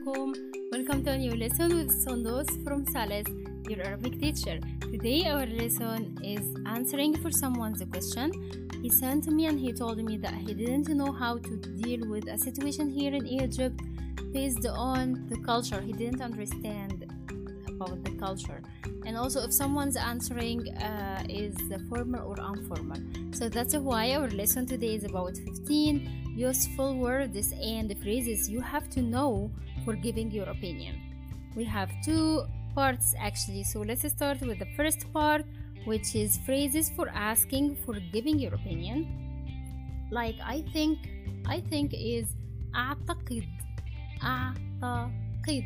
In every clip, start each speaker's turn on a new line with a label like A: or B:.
A: alaikum. Welcome to a new lesson with Sondos from Sales, your Arabic teacher. Today our lesson is answering for someone's question. He sent me and he told me that he didn't know how to deal with a situation here in Egypt based on the culture. He didn't understand about the culture. And also if someone's answering uh, is formal or informal. So that's why our lesson today is about 15 useful words and phrases you have to know for giving your opinion. We have two parts actually, so let's start with the first part, which is phrases for asking for giving your opinion. Like I think, I think is أعتقد أعتقد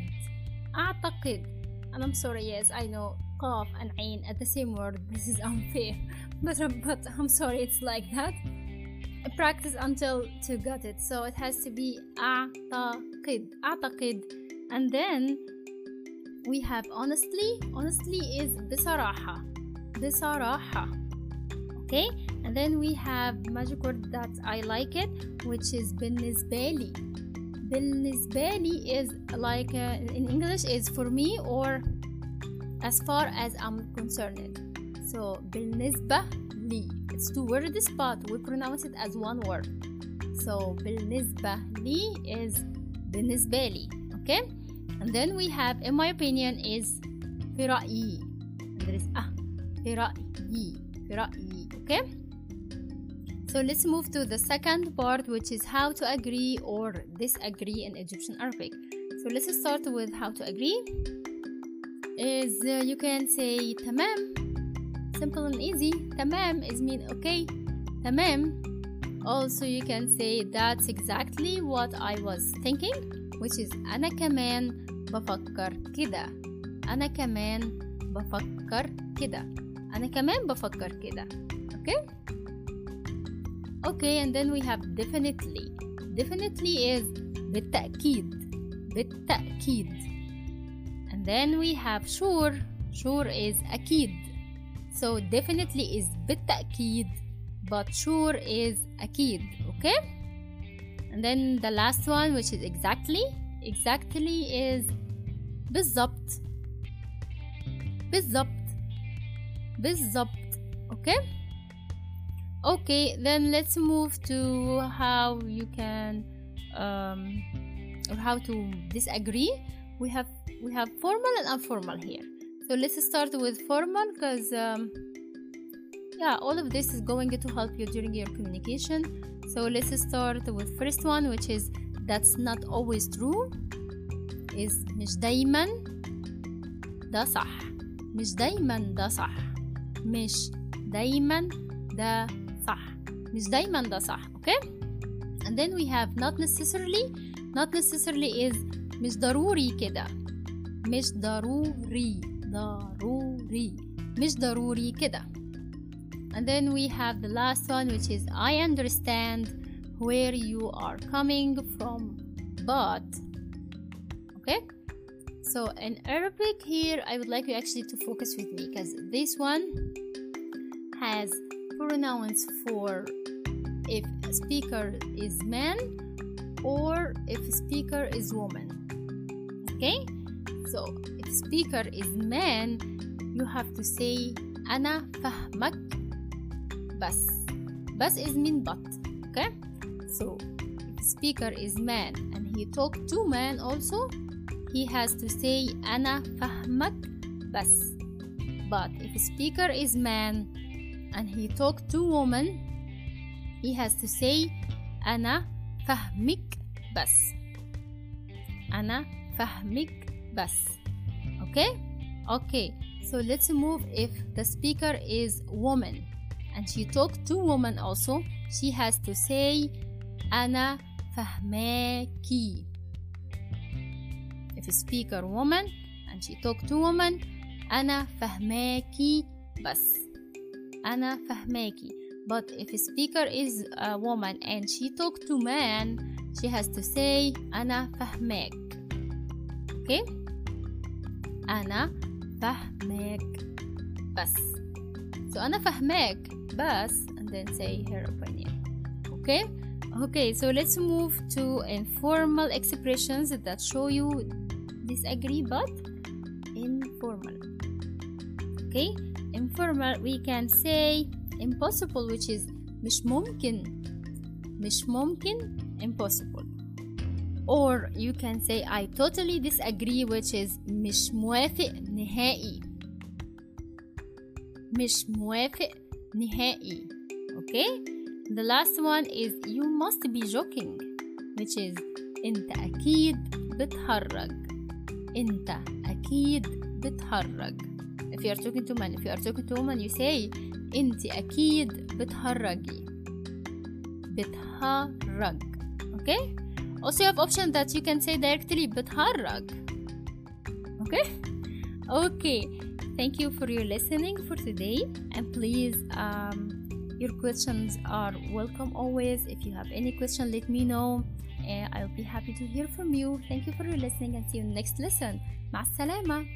A: أعتقد and I'm sorry yes I know قاف and عين at the same word this is unfair but, but I'm sorry it's like that practice until to get it so it has to be أعتقد أعتقد and then we have honestly honestly is بصراحة بصراحة okay and then we have magic word that I like it which is بالنسبة لي بالنسبة لي is like uh, in English is for me or as far as I'm concerned so بالنسبة لي it's two words but we pronounce it as one word so بالنسبة لي is بالنسبة لي okay and then we have in my opinion is في رأيي and there is ah في رأيي في رأيي okay so let's move to the second part which is how to agree or disagree in Egyptian Arabic so let's start with how to agree is uh, you can say تمام simple and easy تمام is mean okay تمام also you can say that's exactly what I was thinking which is أنا كمان بفكر كده أنا كمان بفكر كده أنا كمان بفكر كده okay okay and then we have definitely definitely is بالتأكيد بالتأكيد and then we have sure sure is أكيد so definitely is بالتأكيد but sure is أكيد okay and then the last one which is exactly exactly is بالضبط بالضبط بالضبط okay okay then let's move to how you can um, or how to disagree we have we have formal and informal here so let's start with formal because um, yeah all of this is going to help you during your communication so let's start with first one which is that's not always true is مش دايما ده صح مش دايما ده صح مش دايما ده صح مش دايما ده صح okay and then we have not necessarily not necessarily is مش ضروري كده مش ضروري ضروري مش ضروري كده and then we have the last one which is I understand where you are coming from but okay so in Arabic here I would like you actually to focus with me because this one has pronouns for if a speaker is man or if a speaker is woman okay so if speaker is man you have to say أنا فهمك بس بس is mean but okay so if speaker is man and he talk to man also he has to say أنا فهمك بس but if speaker is man and he talk to woman he has to say أنا فهمك بس أنا فهمك بس okay okay so let's move if the speaker is woman and she talk to woman also she has to say أنا فهماكي if speaker woman and she talk to woman أنا فهماكي بس أنا فهماكي but if speaker is a woman and she talk to man she has to say أنا فهماك okay أنا فهماك بس so أنا فهماك بس and then say her opinion okay Okay, so let's move to informal expressions that show you disagree but informal. Okay, informal we can say impossible which is مش ممكن مش ممكن impossible or you can say I totally disagree which is مش موافق نهائي مش موافق نهائي okay the last one is you must be joking which is انت اكيد بتهرج انت اكيد بتهرج if you are talking to man if you are talking to woman you say انت اكيد بتهرجي بتهرج okay also you have option that you can say directly بتهرج okay okay thank you for your listening for today and please um, your questions are welcome always if you have any question let me know uh, i'll be happy to hear from you thank you for your listening and see you next lesson مع السلامه